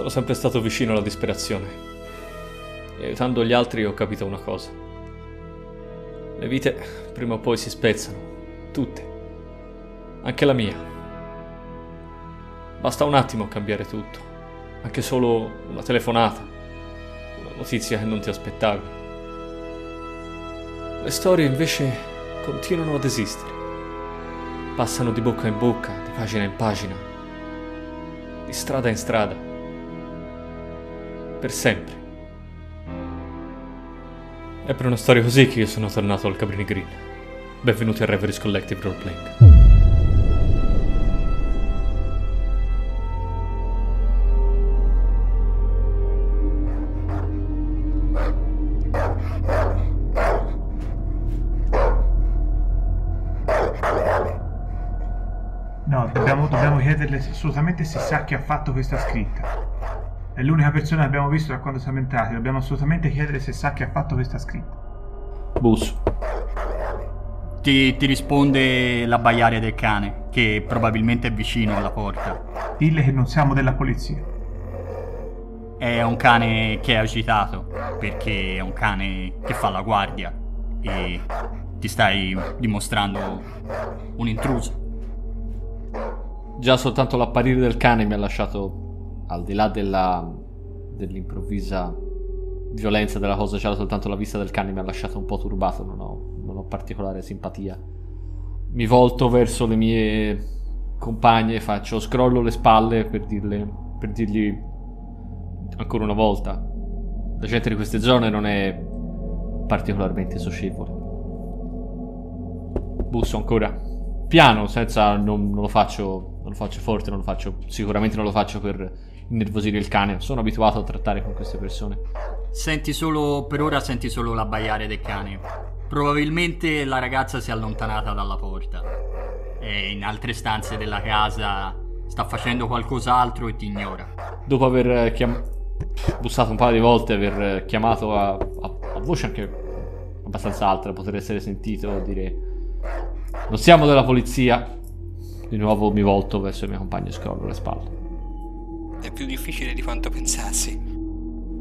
Sono sempre stato vicino alla disperazione. E aiutando gli altri ho capito una cosa. Le vite prima o poi si spezzano. Tutte. Anche la mia. Basta un attimo cambiare tutto. Anche solo una telefonata. Una notizia che non ti aspettavi. Le storie invece continuano ad esistere. Passano di bocca in bocca, di pagina in pagina, di strada in strada. Per sempre. È per una storia così che io sono tornato al Cabrini Green. Benvenuti a Reveries Collective Roleplaying. No, dobbiamo, dobbiamo chiederle assolutamente se sa chi ha fatto questa scritta. È l'unica persona che abbiamo visto da quando siamo entrati. Dobbiamo assolutamente chiedere se sa chi ha fatto questa scritta. Bus. Ti, ti risponde l'abbaiare del cane, che probabilmente è vicino alla porta. Dille che non siamo della polizia. È un cane che è agitato, perché è un cane che fa la guardia e ti stai dimostrando un intruso. Già soltanto l'apparire del cane mi ha lasciato, al di là della, dell'improvvisa violenza della cosa, già soltanto la vista del cane mi ha lasciato un po' turbato, non ho, non ho particolare simpatia. Mi volto verso le mie compagne, faccio, scrollo le spalle per, dirle, per dirgli ancora una volta, la gente di queste zone non è particolarmente socievole. Busso ancora. Piano, senza. Non, non lo faccio. Non lo faccio forte, non lo faccio. Sicuramente non lo faccio per innervosire il cane. Sono abituato a trattare con queste persone. Senti solo, per ora senti solo l'abbaiare del cane. Probabilmente la ragazza si è allontanata dalla porta. È in altre stanze della casa, sta facendo qualcos'altro e ti ignora. Dopo aver chiam- bussato un paio di volte, aver chiamato a, a, a voce anche abbastanza alta, poter essere sentito dire non siamo della polizia. Di nuovo mi volto verso i miei compagni e scrollo le spalle. È più difficile di quanto pensassi.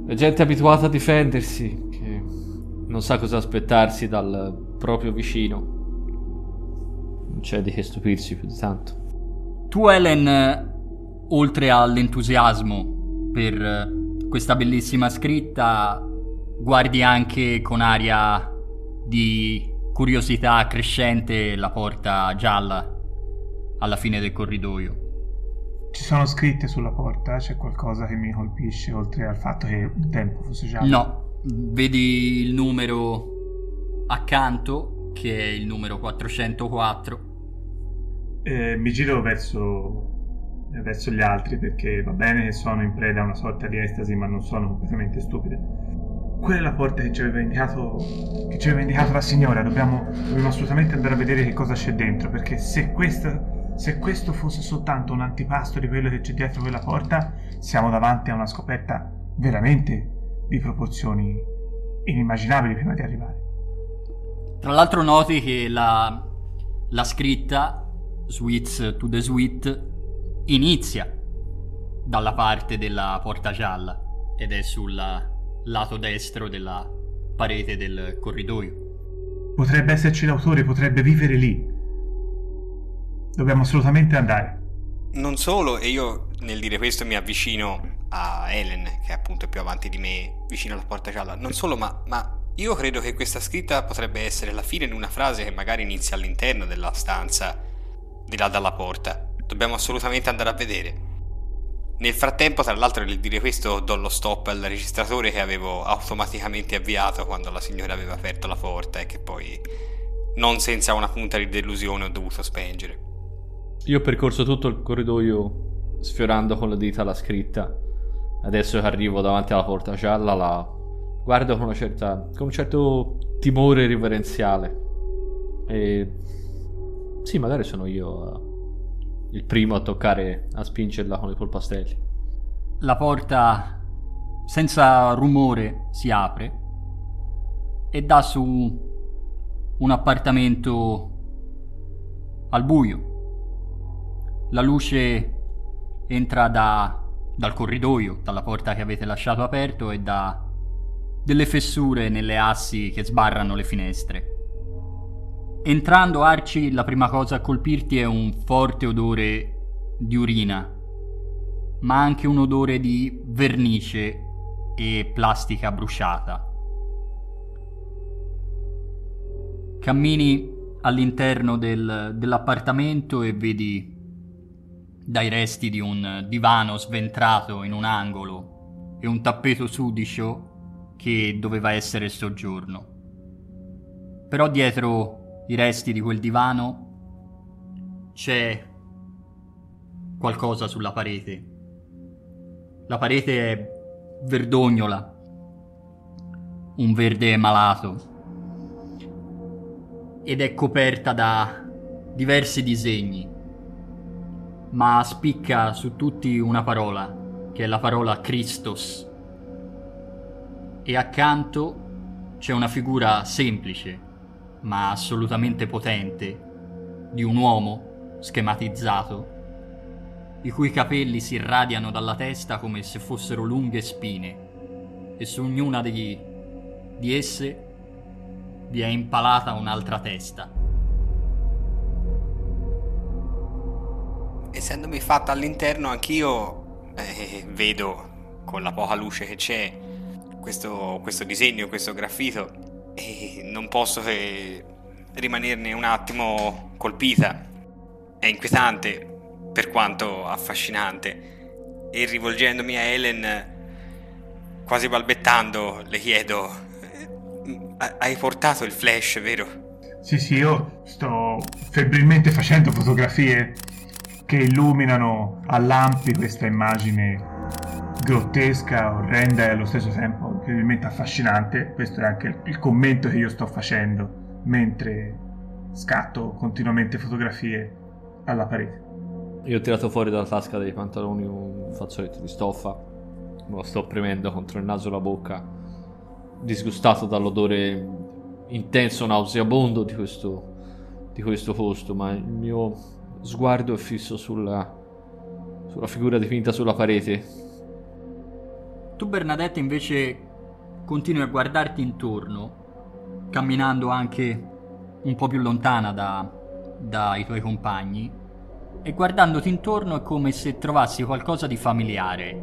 La gente è abituata a difendersi, che non sa cosa aspettarsi dal proprio vicino. Non c'è di che stupirsi più di tanto. Tu, Helen, oltre all'entusiasmo per questa bellissima scritta, guardi anche con aria di curiosità crescente la porta gialla alla fine del corridoio. Ci sono scritte sulla porta, c'è qualcosa che mi colpisce oltre al fatto che un tempo fosse giallo. No, vedi il numero accanto, che è il numero 404. Eh, mi giro verso, verso gli altri perché va bene che sono in preda a una sorta di estasi, ma non sono completamente stupide. Quella è la porta che ci aveva indicato, che ci aveva indicato la signora. Dobbiamo, dobbiamo assolutamente andare a vedere che cosa c'è dentro. Perché se, questa, se questo fosse soltanto un antipasto di quello che c'è dietro quella porta, siamo davanti a una scoperta veramente di proporzioni inimmaginabili prima di arrivare. Tra l'altro noti che la, la scritta Sweets to the Sweet inizia dalla parte della porta gialla ed è sul lato destro della parete del corridoio. Potrebbe esserci l'autore, potrebbe vivere lì. Dobbiamo assolutamente andare. Non solo, e io nel dire questo mi avvicino a Helen, che appunto è più avanti di me, vicino alla porta gialla. Non solo, ma, ma io credo che questa scritta potrebbe essere la fine di una frase che magari inizia all'interno della stanza, di là dalla porta. Dobbiamo assolutamente andare a vedere. Nel frattempo, tra l'altro, nel dire questo, do lo stop al registratore che avevo automaticamente avviato quando la signora aveva aperto la porta e che poi, non senza una punta di delusione, ho dovuto spengere. Io ho percorso tutto il corridoio sfiorando con le dita la scritta. Adesso che arrivo davanti alla porta gialla la guardo con certa con un certo timore riverenziale. E sì, magari sono io eh, il primo a toccare a spingerla con i polpastelli. La porta senza rumore si apre e dà su un appartamento al buio. La luce entra da dal corridoio, dalla porta che avete lasciato aperto e da delle fessure nelle assi che sbarrano le finestre. Entrando Arci, la prima cosa a colpirti è un forte odore di urina, ma anche un odore di vernice e plastica bruciata. Cammini all'interno del, dell'appartamento e vedi dai resti di un divano sventrato in un angolo e un tappeto sudicio che doveva essere il soggiorno. Però dietro i resti di quel divano c'è qualcosa sulla parete. La parete è verdognola, un verde malato, ed è coperta da diversi disegni ma spicca su tutti una parola, che è la parola Christos. E accanto c'è una figura semplice, ma assolutamente potente, di un uomo schematizzato, i cui capelli si irradiano dalla testa come se fossero lunghe spine, e su ognuna di, di esse vi è impalata un'altra testa. Essendomi fatta all'interno anch'io eh, vedo con la poca luce che c'è questo, questo disegno, questo graffito e non posso che rimanerne un attimo colpita. È inquietante per quanto affascinante e rivolgendomi a Helen quasi balbettando le chiedo eh, hai portato il flash, vero? Sì, sì, io sto febbrilmente facendo fotografie che illuminano a lampi questa immagine grottesca, orrenda e allo stesso tempo incredibilmente affascinante. Questo è anche il commento che io sto facendo mentre scatto continuamente fotografie alla parete. Io ho tirato fuori dalla tasca dei pantaloni un fazzoletto di stoffa, lo sto premendo contro il naso e la bocca, disgustato dall'odore intenso, nauseabondo di questo, di questo posto, ma il mio sguardo è fisso sulla, sulla figura dipinta sulla parete. Tu Bernadette invece continui a guardarti intorno, camminando anche un po' più lontana da, dai tuoi compagni, e guardandoti intorno è come se trovassi qualcosa di familiare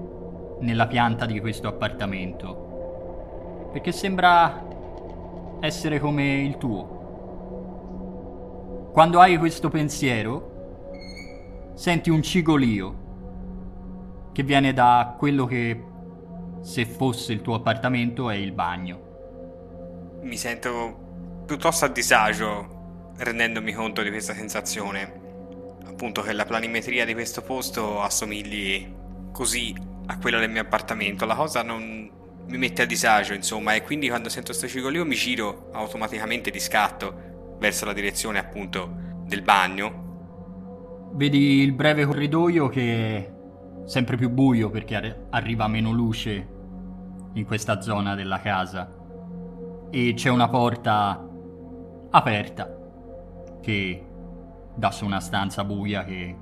nella pianta di questo appartamento, perché sembra essere come il tuo. Quando hai questo pensiero, senti un cigolio che viene da quello che se fosse il tuo appartamento è il bagno. Mi sento piuttosto a disagio rendendomi conto di questa sensazione. Appunto che la planimetria di questo posto assomigli così a quella del mio appartamento. La cosa non mi mette a disagio, insomma, e quindi quando sento questo cigolio mi giro automaticamente di scatto verso la direzione appunto del bagno Vedi il breve corridoio che è sempre più buio perché arriva meno luce in questa zona della casa e c'è una porta aperta che dà su una stanza buia che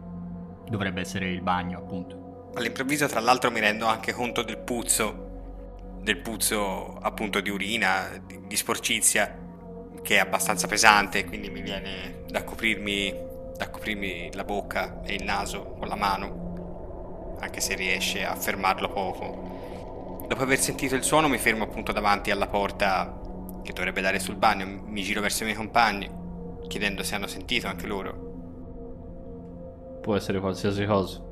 dovrebbe essere il bagno appunto. All'improvviso tra l'altro mi rendo anche conto del puzzo, del puzzo appunto di urina, di sporcizia che è abbastanza pesante quindi mi viene da coprirmi da coprirmi la bocca e il naso con la mano, anche se riesce a fermarlo poco. Dopo aver sentito il suono mi fermo appunto davanti alla porta che dovrebbe dare sul bagno, mi giro verso i miei compagni, chiedendo se hanno sentito anche loro. Può essere qualsiasi cosa.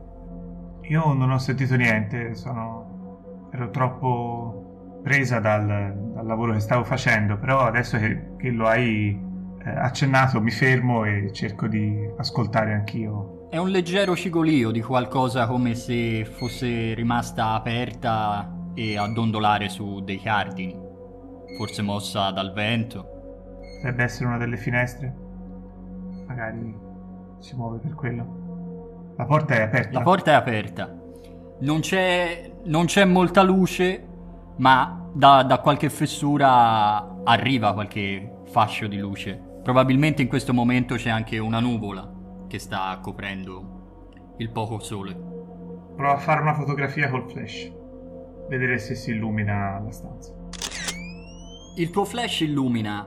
Io non ho sentito niente, sono... ero troppo presa dal, dal lavoro che stavo facendo, però adesso che, che lo hai eh, accennato mi fermo e cerco di ascoltare anch'io. È un leggero cigolio di qualcosa come se fosse rimasta aperta e a dondolare su dei cardini, forse mossa dal vento. Deve essere una delle finestre. Magari si muove per quello. La porta è aperta. La porta è aperta. Non c'è, non c'è molta luce, ma da, da qualche fessura arriva qualche fascio di luce. Probabilmente in questo momento c'è anche una nuvola che sta coprendo il poco sole. Prova a fare una fotografia col flash. Vedere se si illumina la stanza. Il tuo flash illumina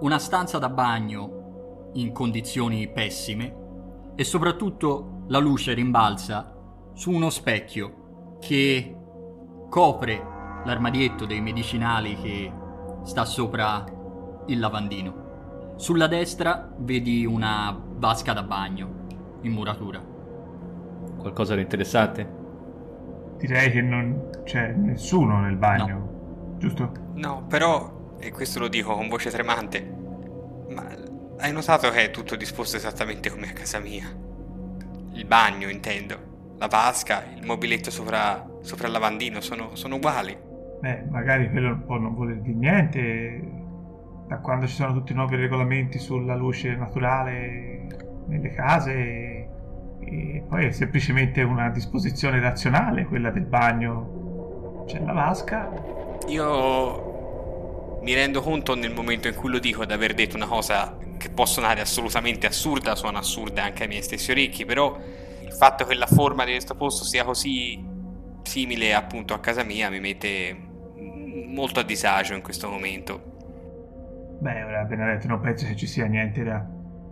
una stanza da bagno in condizioni pessime e soprattutto la luce rimbalza su uno specchio che copre l'armadietto dei medicinali che sta sopra il lavandino. Sulla destra vedi una vasca da bagno in muratura. Qualcosa di interessante? Direi che non c'è nessuno nel bagno, giusto? No, però, e questo lo dico con voce tremante, ma hai notato che è tutto disposto esattamente come a casa mia? Il bagno, intendo. La vasca, il mobiletto sopra, sopra il lavandino sono, sono uguali. Beh, magari quello può non voler dire niente. Da quando ci sono tutti i nuovi regolamenti sulla luce naturale nelle case, e poi è semplicemente una disposizione razionale quella del bagno. C'è la vasca. Io mi rendo conto nel momento in cui lo dico di aver detto una cosa che può suonare assolutamente assurda, suona assurda anche ai miei stessi orecchi, però il fatto che la forma di questo posto sia così simile appunto a casa mia mi mette molto a disagio in questo momento. Beh, ora Benedetto non penso che ci sia niente da,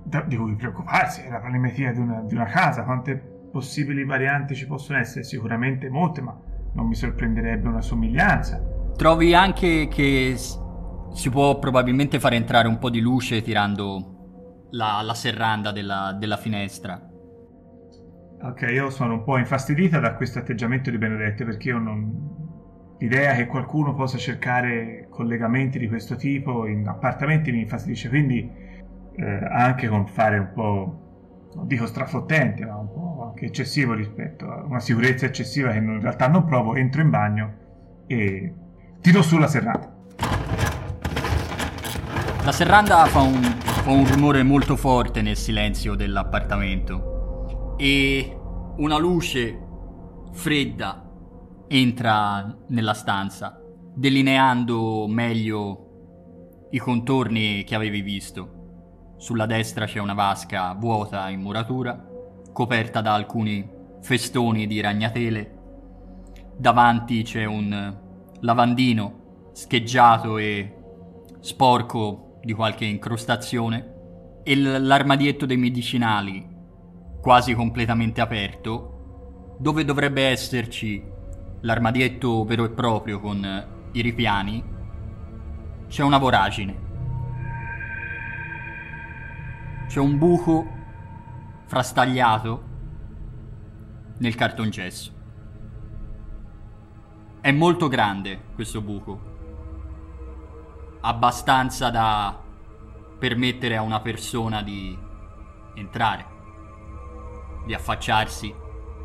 da, di cui preoccuparsi, è la planimetria di una, di una casa, quante possibili varianti ci possono essere? Sicuramente molte, ma non mi sorprenderebbe una somiglianza. Trovi anche che si può probabilmente far entrare un po' di luce tirando la, la serranda della, della finestra. Ok, io sono un po' infastidita da questo atteggiamento di Benedetto perché io non... L'idea che qualcuno possa cercare collegamenti di questo tipo in appartamenti mi infastidisce, quindi eh, anche con fare un po', non dico strafottente, ma un po' anche eccessivo rispetto a una sicurezza eccessiva che in realtà non provo, entro in bagno e tiro sulla serrata. La serranda fa un, fa un rumore molto forte nel silenzio dell'appartamento e una luce fredda entra nella stanza, delineando meglio i contorni che avevi visto. Sulla destra c'è una vasca vuota in muratura, coperta da alcuni festoni di ragnatele. Davanti c'è un lavandino scheggiato e sporco di qualche incrostazione e l'armadietto dei medicinali quasi completamente aperto dove dovrebbe esserci l'armadietto vero e proprio con i ripiani c'è una voragine. C'è un buco frastagliato nel cartongesso è molto grande questo buco. Abbastanza da permettere a una persona di entrare, di affacciarsi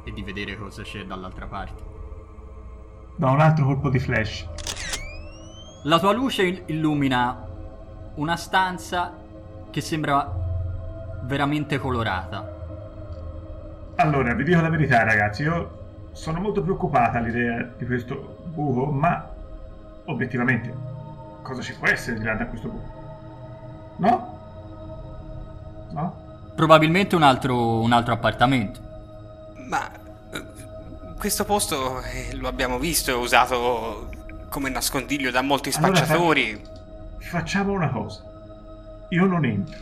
e di vedere cosa c'è dall'altra parte. Da un altro colpo di flash. La tua luce il- illumina una stanza che sembra veramente colorata. Allora, vi dico la verità, ragazzi, io sono molto preoccupata all'idea di questo buco, ma obiettivamente, cosa ci può essere di là da questo buco? No? No? Probabilmente un altro, un altro appartamento. Ma questo posto eh, lo abbiamo visto e usato come nascondiglio da molti Allora, spacciatori. Facciamo una cosa. Io non entro.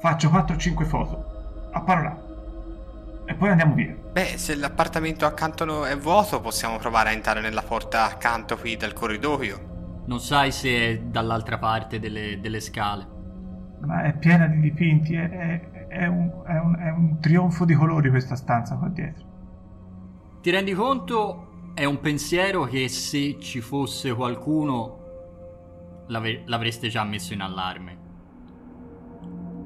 Faccio 4-5 foto. A panorama. E poi andiamo via. Beh, se l'appartamento accanto è vuoto, possiamo provare a entrare nella porta accanto qui dal corridoio. Non sai se è dall'altra parte delle, delle scale. Ma è piena di dipinti, è, è- è un, è un- è un trionfo di colori questa stanza qua dietro. Ti rendi conto? È un pensiero che se ci fosse qualcuno l'ave- l'avreste già messo in allarme.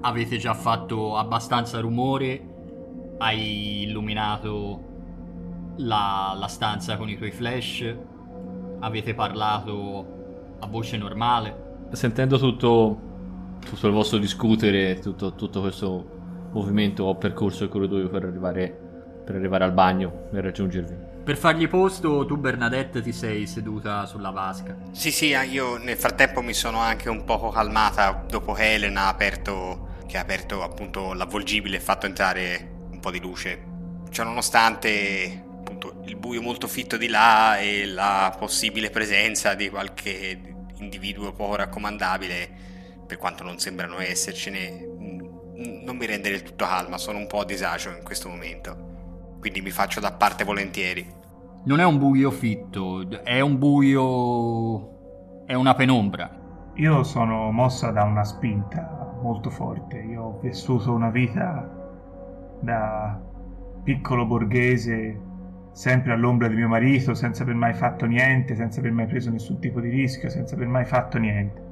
Avete già fatto abbastanza rumore, hai illuminato la, la stanza con i tuoi flash, avete parlato a voce normale. Sentendo tutto, tutto il vostro discutere, tutto, tutto questo movimento, ho percorso il corridoio per arrivare, per arrivare al bagno e raggiungervi. Per fargli posto, tu Bernadette ti sei seduta sulla vasca. Sì, sì, ah, io nel frattempo mi sono anche un poco calmata dopo che Elena ha aperto, che ha aperto appunto l'avvolgibile e fatto entrare un po' di luce cioè nonostante appunto il buio molto fitto di là e la possibile presenza di qualche individuo poco raccomandabile, per quanto non sembrano essercene, non mi rende del tutto calma, sono un po' a disagio in questo momento, quindi mi faccio da parte volentieri. Non è un buio fitto, è un buio... è una penombra. Io sono mossa da una spinta molto forte, io ho vissuto una vita da piccolo borghese sempre all'ombra di mio marito, senza aver mai fatto niente, senza aver mai preso nessun tipo di rischio, senza aver mai fatto niente.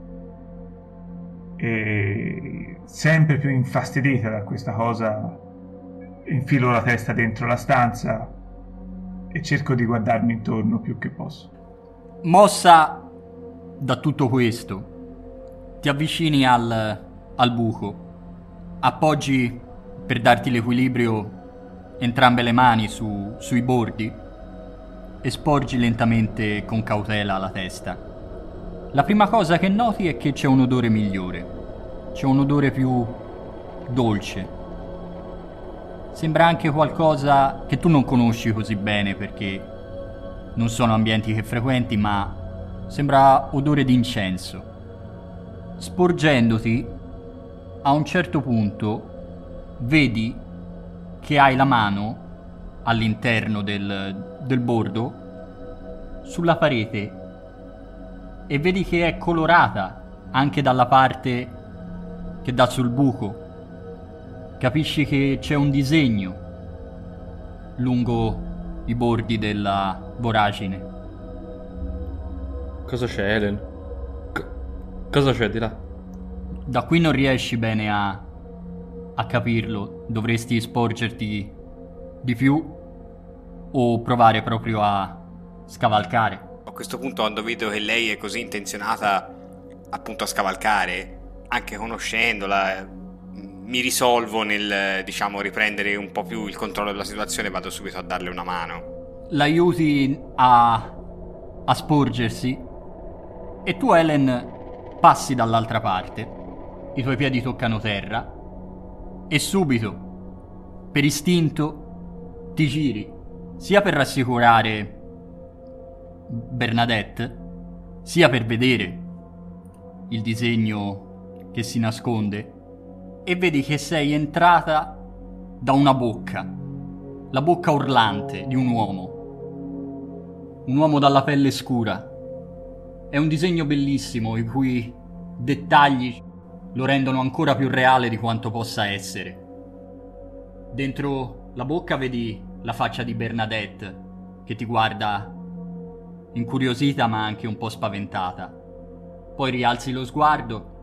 E sempre più infastidita da questa cosa, infilo la testa dentro la stanza e cerco di guardarmi intorno più che posso. Mossa da tutto questo, ti avvicini al, al buco, appoggi per darti l'equilibrio entrambe le mani su, sui bordi e sporgi lentamente con cautela la testa. La prima cosa che noti è che c'è un odore migliore, c'è un odore più dolce. Sembra anche qualcosa che tu non conosci così bene perché non sono ambienti che frequenti, ma sembra odore di incenso. Sporgendoti, a un certo punto vedi che hai la mano all'interno del, del bordo sulla parete e vedi che è colorata anche dalla parte che dà sul buco. Capisci che c'è un disegno lungo i bordi della voragine. Cosa c'è, Helen? C- cosa c'è di là? Da qui non riesci bene a a capirlo dovresti sporgerti di più o provare proprio a scavalcare. A questo punto quando vedo che lei è così intenzionata appunto a scavalcare, anche conoscendola, mi risolvo nel diciamo riprendere un po' più il controllo della situazione vado subito a darle una mano. L'aiuti a, a sporgersi e tu Helen passi dall'altra parte, i tuoi piedi toccano terra e subito, per istinto, ti giri, sia per rassicurare Bernadette, sia per vedere il disegno che si nasconde, e vedi che sei entrata da una bocca, la bocca urlante di un uomo, un uomo dalla pelle scura. È un disegno bellissimo i cui dettagli lo rendono ancora più reale di quanto possa essere. Dentro la bocca vedi la faccia di Bernadette che ti guarda incuriosita ma anche un po' spaventata. Poi rialzi lo sguardo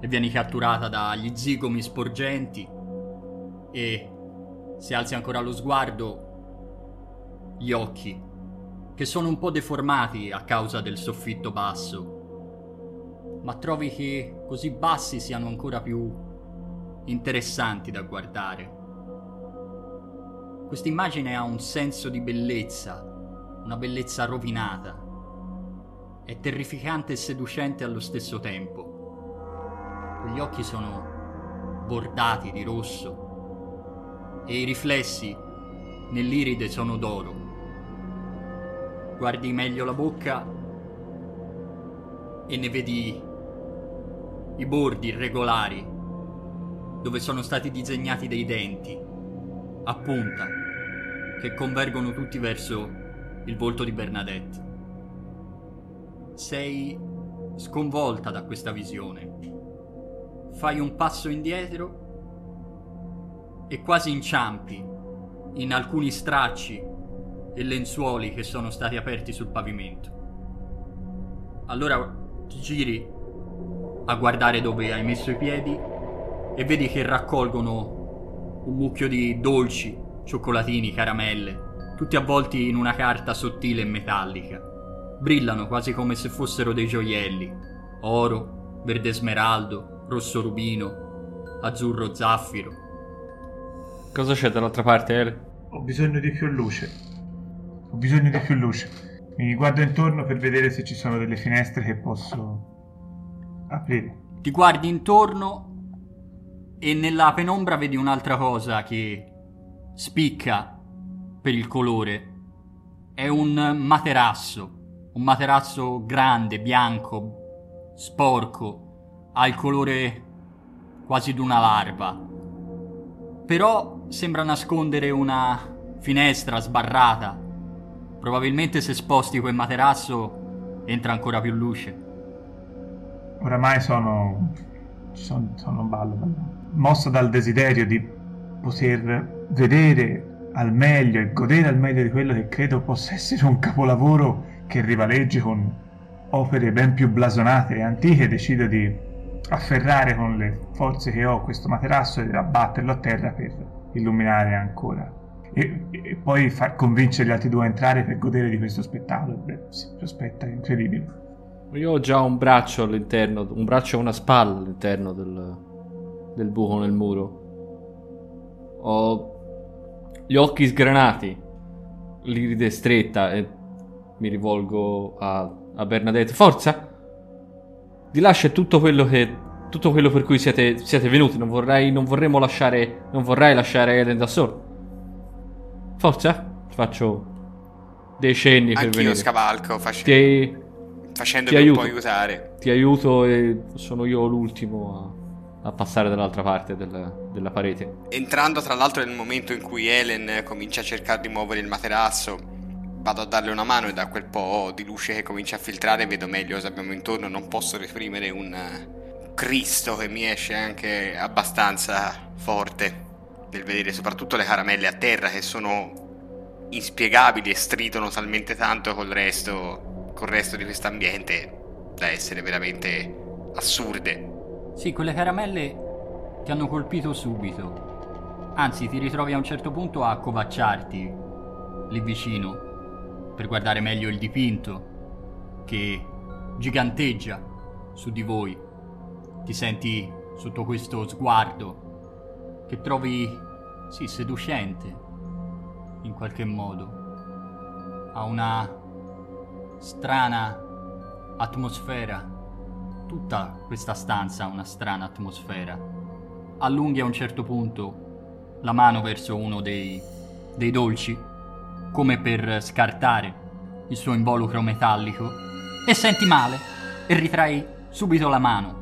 e vieni catturata dagli zigomi sporgenti e se alzi ancora lo sguardo gli occhi che sono un po' deformati a causa del soffitto basso ma trovi che così bassi siano ancora più interessanti da guardare. Questa immagine ha un senso di bellezza, una bellezza rovinata. È terrificante e seducente allo stesso tempo. Gli occhi sono bordati di rosso e i riflessi nell'iride sono d'oro. Guardi meglio la bocca e ne vedi i bordi irregolari dove sono stati disegnati dei denti a punta che convergono tutti verso il volto di Bernadette. Sei sconvolta da questa visione. Fai un passo indietro e quasi inciampi in alcuni stracci e lenzuoli che sono stati aperti sul pavimento. Allora ti giri a guardare dove hai messo i piedi e vedi che raccolgono un mucchio di dolci, cioccolatini, caramelle, tutti avvolti in una carta sottile e metallica. Brillano quasi come se fossero dei gioielli. Oro, verde smeraldo, rosso rubino, azzurro zaffiro. Cosa c'è dall'altra parte, Ele? Ho bisogno di più luce. Ho bisogno di più luce. Mi guardo intorno per vedere se ci sono delle finestre che posso aprire. Ti guardi intorno e nella penombra vedi un'altra cosa che spicca per il colore. È un materasso, un materasso grande, bianco, sporco, ha il colore quasi di una larva. Però sembra nascondere una finestra sbarrata. Probabilmente se sposti quel materasso entra ancora più luce. Oramai sono, sono, sono ballo, mosso dal desiderio di poter vedere al meglio e godere al meglio di quello che credo possa essere un capolavoro che rivaleggi con opere ben più blasonate e antiche, decido di afferrare con le forze che ho questo materasso e abbatterlo a terra per illuminare ancora. E, e poi far convincere gli altri due a entrare per godere di questo spettacolo. Beh, si prospetta incredibile. Io ho già un braccio all'interno, un braccio e una spalla all'interno del, del buco nel muro. Ho gli occhi sgranati, l'iride stretta e mi rivolgo a, a Bernadette. Forza! Di là c'è tutto quello che. Tutto quello per cui siete, siete venuti. Non vorrei. Non vorremmo lasciare. Non vorrei lasciare Ellen da solo. Forza! Faccio dei cenni per Anch'io venire. scavalco facendo, Ti, facendomi ti un aiuto. po' aiutare. ti aiuto e sono io l'ultimo a, a passare dall'altra parte del- della parete. Entrando tra l'altro nel momento in cui Helen comincia a cercare di muovere il materasso, vado a darle una mano e da quel po' di luce che comincia a filtrare vedo meglio cosa abbiamo intorno. Non posso reprimere un Cristo che mi esce anche abbastanza forte nel vedere soprattutto le caramelle a terra che sono inspiegabili e stridono talmente tanto col resto, col resto di questo ambiente da essere veramente assurde. Sì, quelle caramelle ti hanno colpito subito. Anzi, ti ritrovi a un certo punto a accovacciarti lì vicino per guardare meglio il dipinto che giganteggia su di voi. Ti senti sotto questo sguardo che trovi, sì, seducente in qualche modo. Ha una strana atmosfera tutta questa stanza ha una strana atmosfera. Allunghi a un certo punto la mano verso uno dei, dei dolci, come per scartare il suo involucro metallico, e senti male e ritrai subito la mano.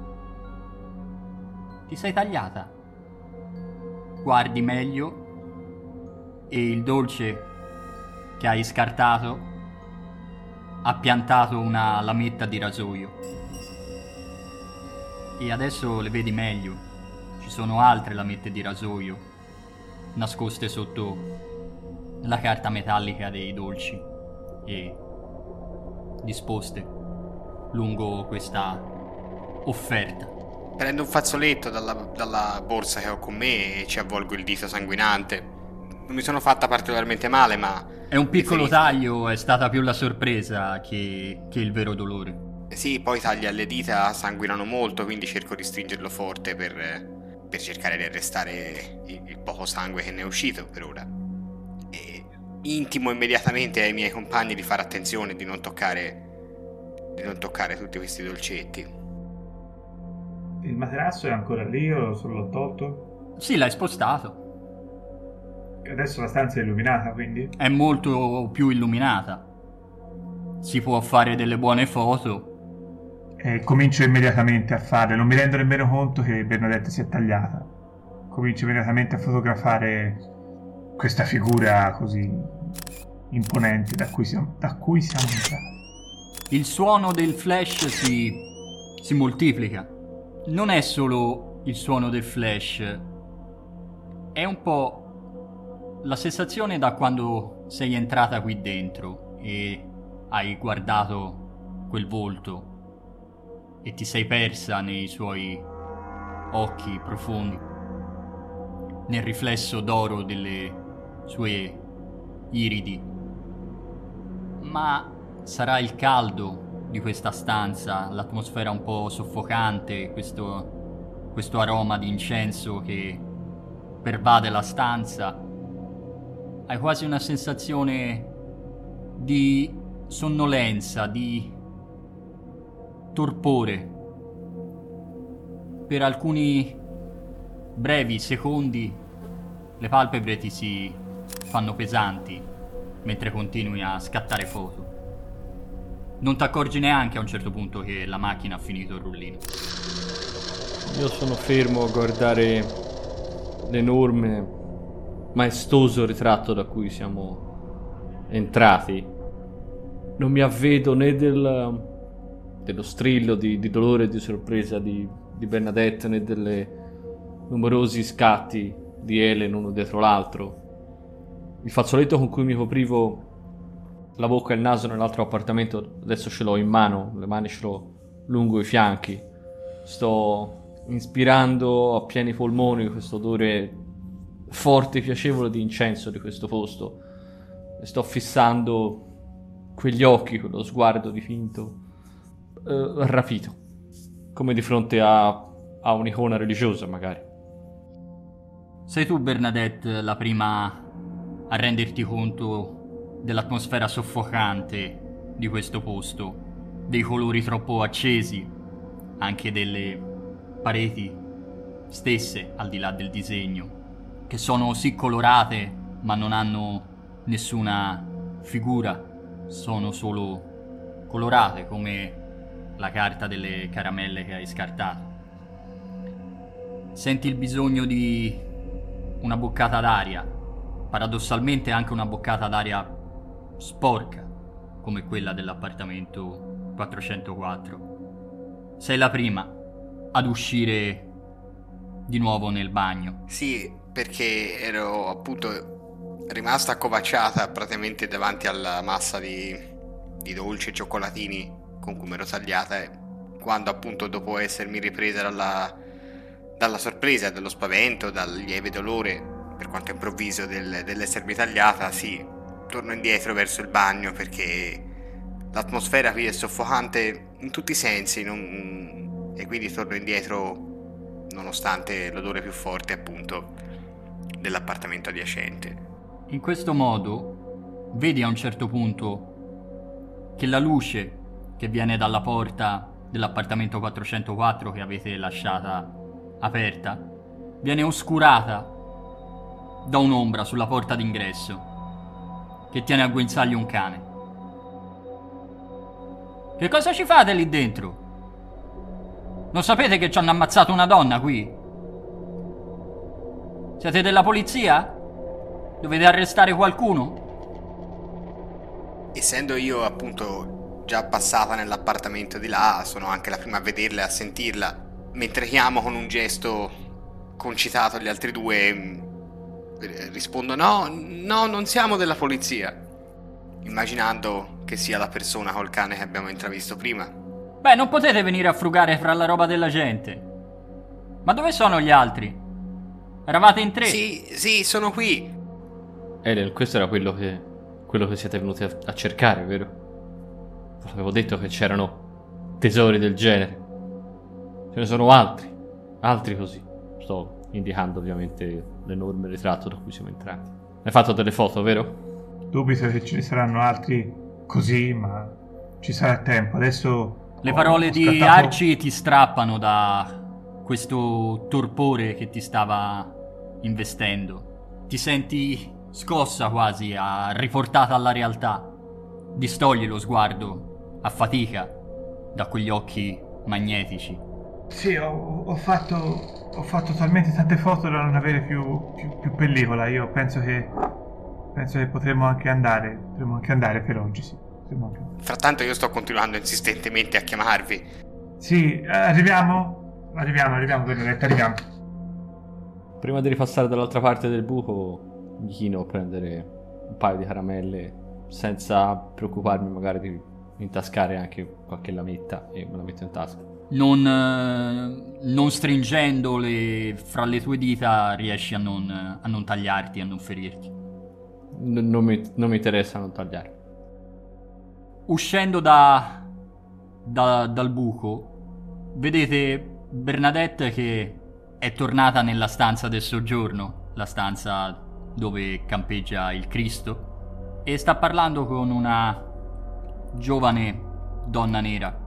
Ti sei tagliata. Guardi meglio e il dolce che hai scartato ha piantato una lametta di rasoio. E adesso le vedi meglio. Ci sono altre lamette di rasoio nascoste sotto la carta metallica dei dolci e disposte lungo questa offerta. Prendo un fazzoletto dalla, dalla borsa che ho con me e ci avvolgo il dito sanguinante. Non mi sono fatta particolarmente male, ma È un piccolo taglio, è stata più la sorpresa che, che il vero dolore. sì, poi i tagli alle dita sanguinano molto, quindi cerco di stringerlo forte per, per cercare di arrestare il, il poco sangue che ne è uscito per ora. Intimo immediatamente ai miei compagni di fare attenzione, di non toccare, di non toccare tutti questi dolcetti. Il materasso è ancora lì o solo l'ho tolto? Sì, l'hai spostato. Adesso la stanza è illuminata, quindi? È molto più illuminata. Si può fare delle buone foto. E comincio immediatamente a fare, non mi rendo nemmeno conto che Bernadette si è tagliata. Comincio immediatamente a fotografare questa figura così imponente da cui siamo, da cui siamo entrati. Il suono del flash si, si moltiplica. Non è solo il suono del flash, è un po' la sensazione da quando sei entrata qui dentro e hai guardato quel volto e ti sei persa nei suoi occhi profondi, nel riflesso d'oro delle sue iridi. Ma sarà il caldo di questa stanza, l'atmosfera un po' soffocante, questo, questo aroma di incenso che pervade la stanza. Hai quasi una sensazione di sonnolenza, di torpore. Per alcuni brevi secondi le palpebre ti si fanno pesanti mentre continui a scattare foto. Non ti accorgi neanche a un certo punto che la macchina ha finito il rullino. Io sono fermo a guardare l'enorme, maestoso ritratto da cui siamo entrati. Non mi avvedo né del, dello strillo di, di dolore e di sorpresa di, di Bernadette né delle numerosi scatti di Helen uno dietro l'altro. Il fazzoletto con cui mi coprivo la bocca e il naso nell'altro appartamento adesso ce l'ho in mano, le mani ce l'ho lungo i fianchi. Sto inspirando a pieni polmoni questo odore forte e piacevole di incenso di questo posto. E sto fissando quegli occhi, quello sguardo dipinto, eh, rapito, come di fronte a, a un'icona religiosa magari. Sei tu, Bernadette, la prima a renderti conto dell'atmosfera soffocante di questo posto, dei colori troppo accesi, anche delle pareti stesse al di là del disegno, che sono sì colorate ma non hanno nessuna figura, sono solo colorate come la carta delle caramelle che hai scartato. Senti il bisogno di una boccata d'aria, paradossalmente anche una boccata d'aria sporca, come quella dell'appartamento 404. Sei la prima ad uscire di nuovo nel bagno. Sì, perché ero appunto rimasta accovacciata praticamente davanti alla massa di, di dolci e cioccolatini con cui mi ero tagliata e quando appunto dopo essermi ripresa dalla, dalla sorpresa, dallo spavento, dal lieve dolore, per quanto improvviso, del, dell'essermi tagliata, sì, torno indietro verso il bagno perché l'atmosfera qui è soffocante in tutti i sensi non... e quindi torno indietro nonostante l'odore più forte appunto dell'appartamento adiacente. In questo modo vedi a un certo punto che la luce che viene dalla porta dell'appartamento 404 che avete lasciata aperta viene oscurata da un'ombra sulla porta d'ingresso che tiene a guinzaglio un cane. Che cosa ci fate lì dentro? Non sapete che ci hanno ammazzato una donna qui? Siete della polizia? Dovete arrestare qualcuno? Essendo io appunto già passata nell'appartamento di là, sono anche la prima a vederla e a sentirla, mentre chiamo con un gesto concitato agli altri due, rispondo no, no, non siamo della polizia, immaginando che sia la persona col cane che abbiamo intravisto prima. Beh, non potete venire a frugare fra la roba della gente. Ma dove sono gli altri? Eravate in tre? Sì, sì, sono qui. Eden, questo era quello che, quello che siete venuti a, a cercare, vero? Avevo detto che c'erano tesori del genere. Ce ne sono altri, altri così. Sto indicando ovviamente l'enorme ritratto da cui siamo entrati. Hai fatto delle foto, vero? Dubito che ce ne saranno altri così, ma ci sarà tempo. Adesso. Le ho- parole ho di scattato- Archie ti strappano da questo torpore che ti stava investendo. Ti senti scossa quasi, a- riportata alla realtà. Distogli lo sguardo a fatica da quegli occhi magnetici. Sì, ho, ho fatto, ho fatto talmente tante foto da non avere più, più- più pellicola. Io penso che. Penso che potremmo anche andare. Potremmo anche andare per oggi, sì. Anche. Frattanto io sto continuando insistentemente a chiamarvi. Sì, arriviamo? Arriviamo, arriviamo, Benedetta, arriviamo. Prima di ripassare dall'altra parte del buco, mi chino a prendere un paio di caramelle senza preoccuparmi magari di intascare anche qualche lametta e me la metto in tasca. Non, eh, non stringendole fra le tue dita riesci a non, a non tagliarti, a non ferirti. N- non, mi, non mi interessa non tagliare. Uscendo da, da- dal buco, vedete Bernadette che è tornata nella stanza del soggiorno, la stanza dove campeggia il Cristo, e sta parlando con una giovane donna nera.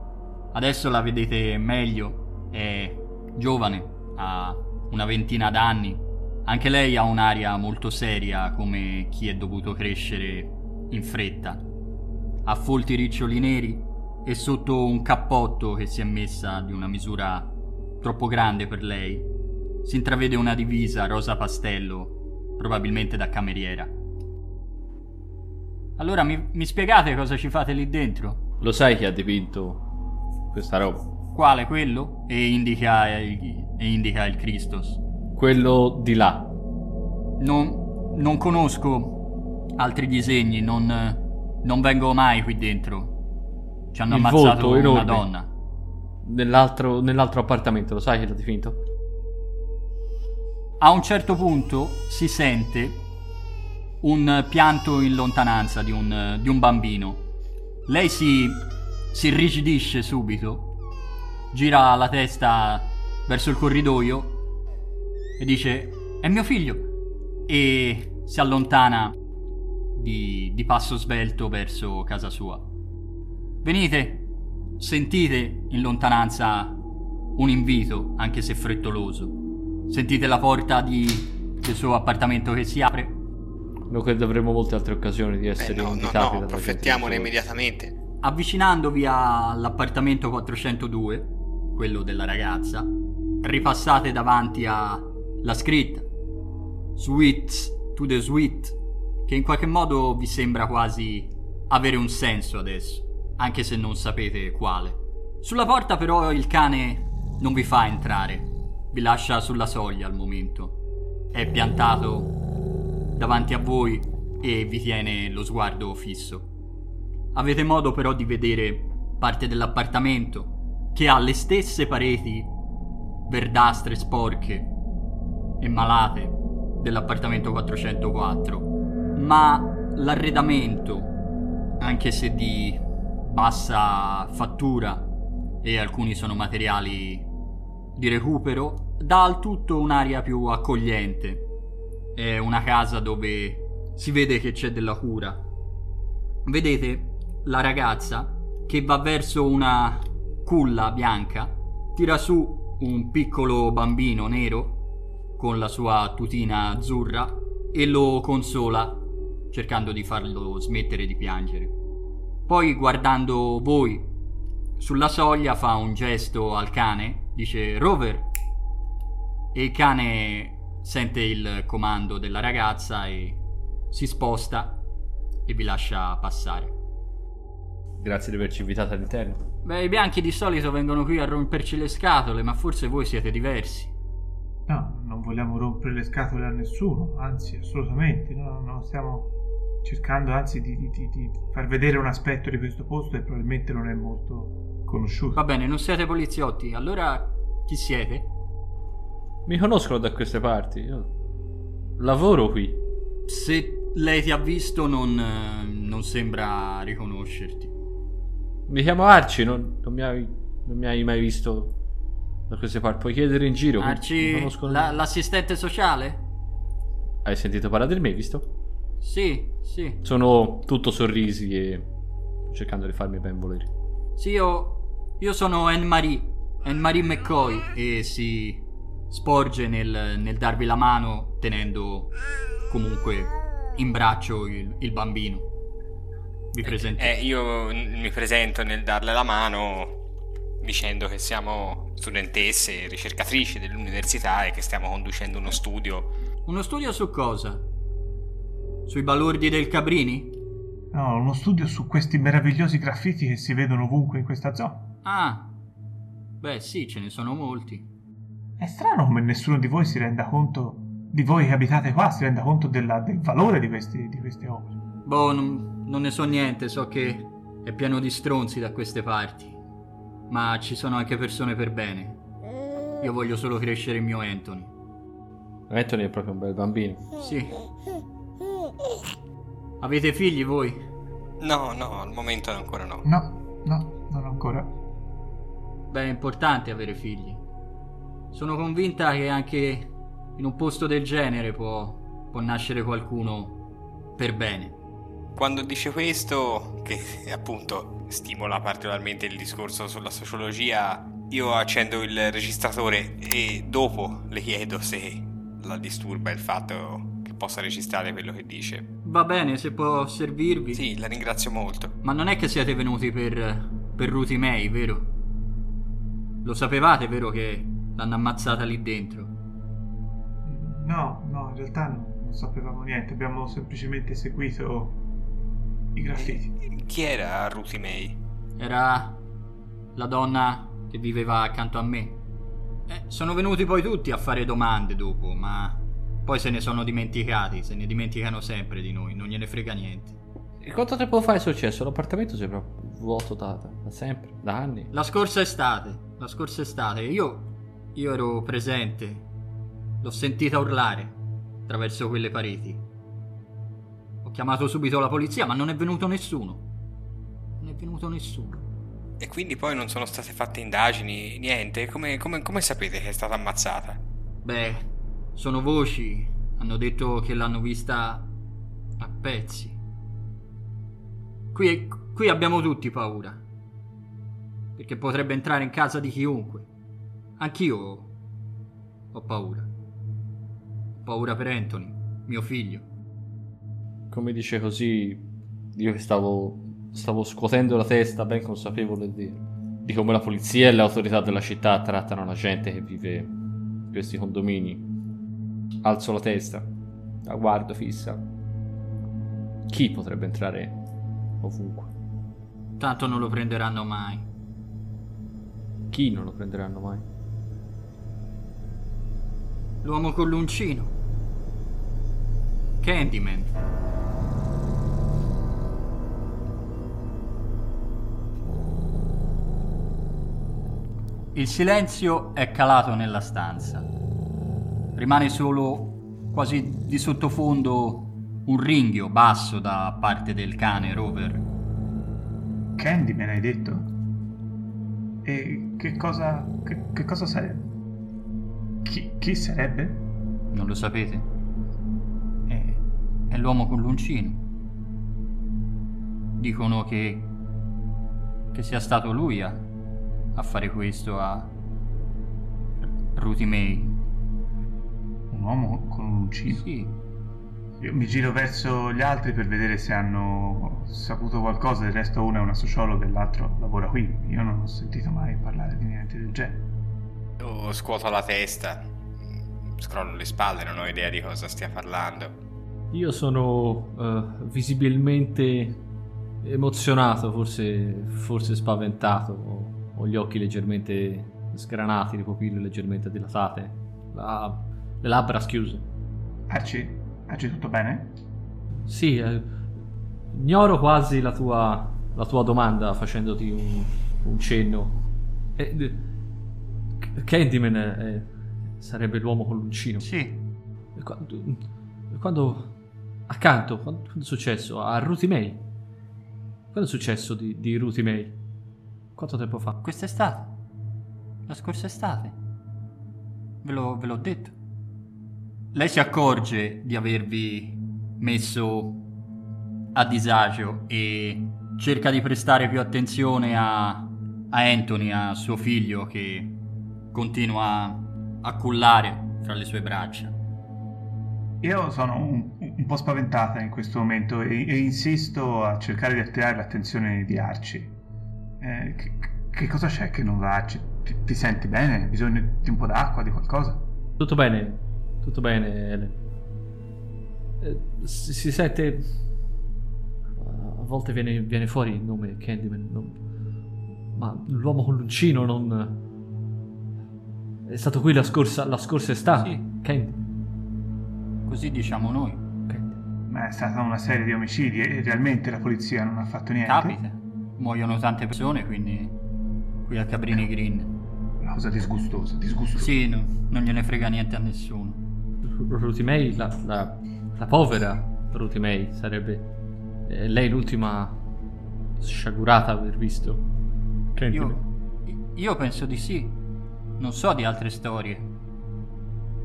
Adesso la vedete meglio, è giovane, ha una ventina d'anni. Anche lei ha un'aria molto seria, come chi è dovuto crescere in fretta. Ha folti riccioli neri e sotto un cappotto che si è messa di una misura troppo grande per lei si intravede una divisa rosa pastello, probabilmente da cameriera. Allora mi, mi spiegate cosa ci fate lì dentro? Lo sai chi ha dipinto questa roba? Quale quello? E indica il, e indica il Christos. Quello di là. Non, non conosco altri disegni, non, non vengo mai qui dentro. Ci hanno Il ammazzato una enorme. donna. Nell'altro, nell'altro appartamento, lo sai chi l'ha dipinto? A un certo punto si sente un pianto in lontananza di un, di un bambino. Lei si, si irrigidisce subito, gira la testa verso il corridoio e dice è mio figlio e si allontana di, di passo svelto verso casa sua. Venite, sentite in lontananza un invito, anche se frettoloso. Sentite la porta di, del suo appartamento che si apre. Non credo avremo molte altre occasioni di Beh, essere no, no, invitati no, gente approfittiamone immediatamente. Avvicinandovi all'appartamento 402, quello della ragazza, ripassate davanti alla scritta Sweets to the Sweet, che in qualche modo vi sembra quasi avere un senso adesso, anche se non sapete quale. Sulla porta però il cane non vi fa entrare, vi lascia sulla soglia al momento. È piantato davanti a voi e vi tiene lo sguardo fisso. Avete modo però di vedere parte dell'appartamento che ha le stesse pareti verdastre, sporche e malate dell'appartamento 404, ma l'arredamento, anche se di bassa fattura e alcuni sono materiali di recupero, dà al tutto un'aria più accogliente. È una casa dove si vede che c'è della cura. Vedete la ragazza che va verso una culla bianca, tira su un piccolo bambino nero con la sua tutina azzurra e lo consola cercando di farlo smettere di piangere. Poi guardando voi sulla soglia fa un gesto al cane, dice Rover e il cane sente il comando della ragazza e si sposta e vi lascia passare. Grazie di averci invitato all'interno. Beh, i bianchi di solito vengono qui a romperci le scatole, ma forse voi siete diversi. No, non vogliamo rompere le scatole a nessuno, anzi, assolutamente. No, no, stiamo cercando anzi di, di- di- di far vedere un aspetto di questo posto che probabilmente non è molto conosciuto. Va bene, non siete poliziotti, allora chi siete? Mi conoscono da queste parti. Io lavoro qui. Se lei ti ha visto non, eh, non sembra riconoscerti. Mi chiamo Arci, non, non mi hai, non mi hai mai visto da queste parti. Puoi chiedere in giro. Arci, la- l'assistente sociale? Hai sentito parlare di me, visto? Sì, sì. Sono tutto sorrisi e cercando di farmi ben volere. Sì, io, io sono Anne-Marie, Anne-Marie McCoy e si sporge nel, nel darvi la mano tenendo comunque in braccio il, il bambino. Vi presento. Eh, io mi presento nel darle la mano dicendo che siamo studentesse, ricercatrici dell'università e che stiamo conducendo uno studio. Uno studio su cosa? Sui balordi del Cabrini? No, uno studio su questi meravigliosi graffiti che si vedono ovunque in questa zona. Ah, beh sì, ce ne sono molti. È strano come nessuno di voi si renda conto, di voi che abitate qua, si renda conto della- del valore di, questi- di queste opere. Boh, non, non ne so niente, so che è pieno di stronzi da queste parti. Ma ci sono anche persone per bene. Io voglio solo crescere il mio Anthony. Anthony è proprio un bel bambino. Sì. Avete figli voi? No, no, al momento ancora no. No, no, non ancora. Beh, è importante avere figli. Sono convinta che anche in un posto del genere può, può nascere qualcuno per bene. Quando dice questo, che appunto stimola particolarmente il discorso sulla sociologia, io accendo il registratore e dopo le chiedo se la disturba il fatto che possa registrare quello che dice. Va bene, se può servirvi. Sì, la ringrazio molto. Ma non è che siete venuti per. per Ruti May, vero? Lo sapevate, vero, che l'hanno ammazzata lì dentro? No, no, in realtà no, non sapevamo niente, abbiamo semplicemente seguito i graffiti. Chi era Ruthie May? Era la donna che viveva accanto a me. Eh, sono venuti poi tutti a fare domande dopo, ma poi se ne sono dimenticati, se ne dimenticano sempre di noi, non gliene frega niente. E quanto tempo fa è successo? L'appartamento sembra vuoto da, da- da sempre, da anni. La scorsa estate, la scorsa estate, io, io ero presente, l'ho sentita urlare attraverso quelle pareti. Ho chiamato subito la polizia, ma non è venuto nessuno. Non è venuto nessuno. E quindi poi non sono state fatte indagini, niente? Come, come- come sapete che è stata ammazzata? Beh, sono voci, hanno detto che l'hanno vista a pezzi. Qui, qui abbiamo tutti paura. Perché potrebbe entrare in casa di chiunque. Anch'io ho paura. Ho paura per Anthony, mio figlio. Come dice così, io che stavo, stavo scuotendo la testa, ben consapevole di, di come la polizia e le autorità della città trattano la gente che vive in questi condomini. Alzo la testa, la guardo fissa. Chi potrebbe entrare ovunque? Tanto non lo prenderanno mai. Chi non lo prenderanno mai? L'uomo con l'uncino. Candyman. Il silenzio è calato nella stanza. Rimane solo quasi di sottofondo un ringhio basso da parte del cane Rover. Candyman hai detto? E che cosa. che, che cosa sarebbe? Chi, chi sarebbe? Non lo sapete? È, è l'uomo con l'uncino. Dicono che. che sia stato lui a, a fare questo a. Ruthie May. Un uomo con un uncino. Sì, Io mi giro verso gli altri per vedere se hanno saputo qualcosa. Del resto, uno è una sociologa e l'altro lavora qui. Io non ho sentito mai parlare di niente del genere. Io scuoto la testa, scrollo le spalle, non ho idea di cosa stia parlando. Io sono eh, visibilmente emozionato, forse, forse spaventato. Ho, gli occhi leggermente sgranati, le pupille leggermente dilatate, la- le labbra schiuse. Arci? Arci, tutto bene? Sì, eh, ignoro quasi la tua, la tua domanda facendoti un, un cenno. Eh, Candyman eh, sarebbe l'uomo con l'uncino. sì. Quando, quando- accanto, quando, quando è successo? A Ruthie May? Quando è successo di, di Ruthie May? Quanto tempo fa? Quest'estate. La scorsa estate. Ve, l'ho- ve l'ho detto. Lei si accorge di avervi messo a disagio e cerca di prestare più attenzione a, a Anthony, a suo figlio che continua a cullare fra le sue braccia. Io sono un, un po' spaventata in questo momento e, e insisto a cercare di attirare l'attenzione di Arci. Eh, che, che cosa c'è che non va, Arci? Ti, ti senti bene? Hai bisogno di un po' d'acqua, di qualcosa? Tutto bene, tutto bene, Ellen. Eh, si, si sente. A volte viene, viene fuori il nome Candyman, non- ma l'uomo con l'uncino non. È stato qui la scorsa, la scorsa estate. Sì. Candy. Così diciamo noi. Candy. Ma è stata una serie di omicidi e realmente la polizia non ha fatto niente? Capita. Muoiono tante persone, quindi qui a Cabrini Green. Una cosa disgustosa, disgustosa. Sì, no, non gliene frega niente a nessuno. Ruthie May, la, la, la povera Ruthie May, sarebbe eh, lei l'ultima sciagurata aver visto. Io, io penso di sì. Non so di altre storie.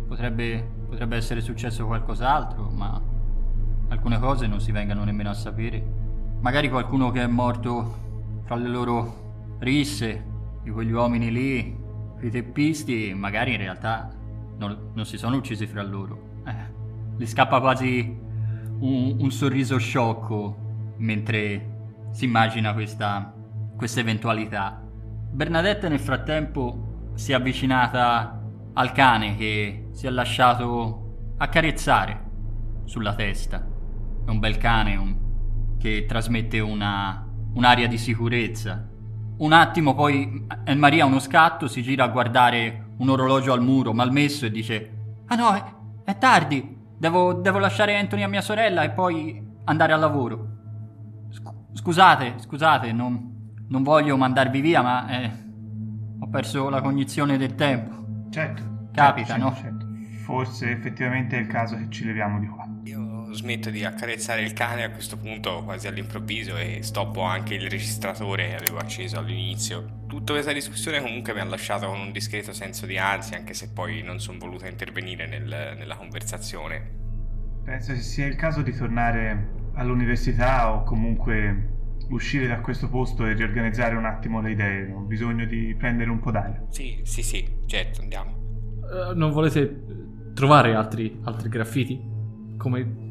Potrebbe, potrebbe essere successo qualcos'altro, ma alcune cose non si vengano nemmeno a sapere. Magari qualcuno che è morto fra le loro risse, di quegli uomini lì, quei teppisti, magari in realtà non, non si sono uccisi fra loro. Eh, gli scappa quasi un, un sorriso sciocco mentre si immagina questa, questa eventualità. Bernadette nel frattempo si è avvicinata al cane che si è lasciato accarezzare sulla testa. È un bel cane un, che trasmette una, un'aria di sicurezza. Un attimo poi Maria uno scatto, si gira a guardare un orologio al muro malmesso e dice Ah no, è, è tardi, devo, devo, lasciare Anthony a mia sorella e poi andare al lavoro. Scusate, scusate, non, non voglio mandarvi via, ma eh, ho perso la cognizione del tempo. Certo. Capita, certo, no? Certo. Forse effettivamente è il caso che ci leviamo di qua. Io smetto di accarezzare il cane a questo punto quasi all'improvviso e stoppo anche il registratore che avevo acceso all'inizio. Tutta questa discussione comunque mi ha lasciato con un discreto senso di ansia, anche se poi non sono voluto intervenire nel, nella conversazione. Penso che sia il caso di tornare all'università o comunque uscire da questo posto e riorganizzare un attimo le idee. Ho bisogno di prendere un po' d'aria. Sì, sì, sì, certo, andiamo. Uh, non volete trovare altri, altri graffiti? Come,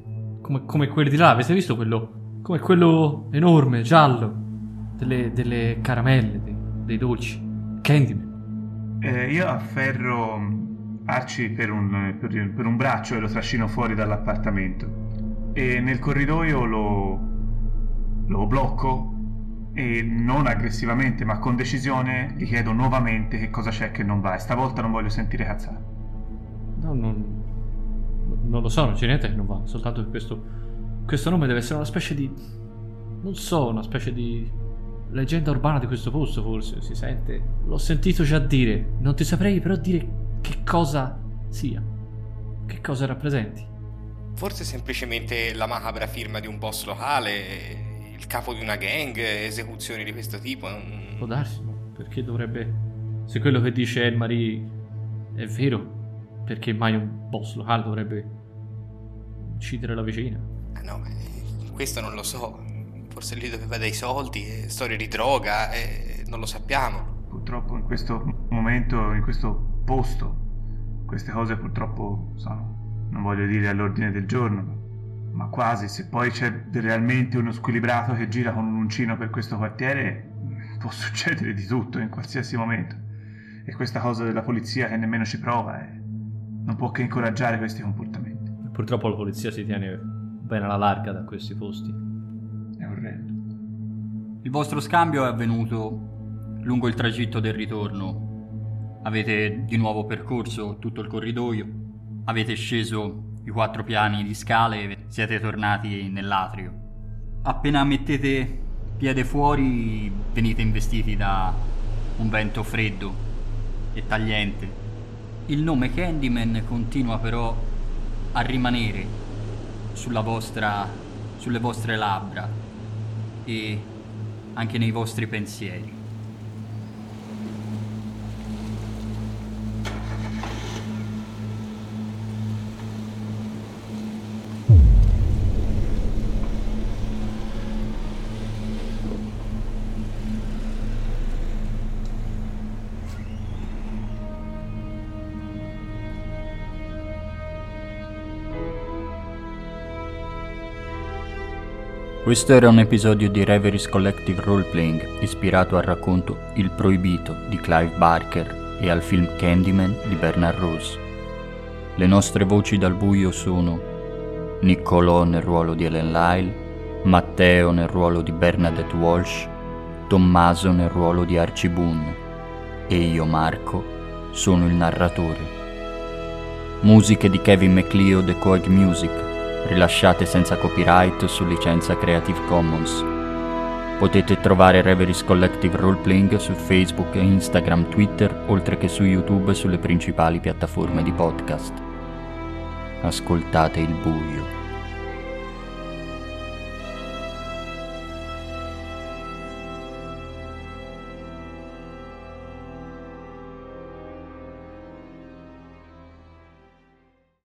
come, come, quelli di là? Avete visto quello? Come quello enorme, giallo, delle, delle caramelle, dei, dei dolci. Candyman. Eh, io afferro Arci per un, per, per un braccio e lo trascino fuori dall'appartamento. E nel corridoio lo, lo blocco e non aggressivamente ma con decisione gli chiedo nuovamente che cosa c'è che non va e stavolta non voglio sentire cazzate. No, non, non lo so, non c'è niente che non va, soltanto che questo, questo nome deve essere una specie di... non so, una specie di leggenda urbana di questo posto forse, si sente. L'ho sentito già dire, non ti saprei però dire che cosa sia, che cosa rappresenti. Forse semplicemente la macabra firma di un boss locale, il capo di una gang, esecuzioni di questo tipo. Può darsi, perché dovrebbe... Se quello che dice Elmarie è vero, perché mai un boss locale dovrebbe uccidere la vicina? Ah no, questo non lo so. Forse lui doveva dei soldi, storie di droga, e non lo sappiamo. Purtroppo in questo momento, in questo posto, queste cose purtroppo sono, non voglio dire all'ordine del giorno, ma quasi. Se poi c'è realmente uno squilibrato che gira con un uncino per questo quartiere, può succedere di tutto in qualsiasi momento. E questa cosa della polizia che nemmeno ci prova è non può che incoraggiare questi comportamenti. Purtroppo la polizia si tiene bene alla larga da questi posti. È orrendo. Il vostro scambio è avvenuto lungo il tragitto del ritorno. Avete di nuovo percorso tutto il corridoio, avete sceso i quattro piani di scale e siete tornati nell'atrio. Appena mettete piede fuori venite investiti da un vento freddo e tagliente il nome Candyman continua però a rimanere vostra, sulle vostre labbra e anche nei vostri pensieri. Questo era un episodio di Reveries Collective Roleplaying ispirato al racconto Il Proibito di Clive Barker e al film Candyman di Bernard Rose. Le nostre voci dal buio sono Niccolò nel ruolo di Ellen Lyle, Matteo nel ruolo di Bernadette Walsh, Tommaso nel ruolo di Archie Boone e io Marco sono il narratore. Musiche di Kevin McLeod e Coag Music rilasciate senza copyright su licenza Creative Commons. Potete trovare Reveries Collective Roleplaying su Facebook, Instagram, Twitter, oltre che su YouTube e sulle principali piattaforme di podcast. Ascoltate il buio.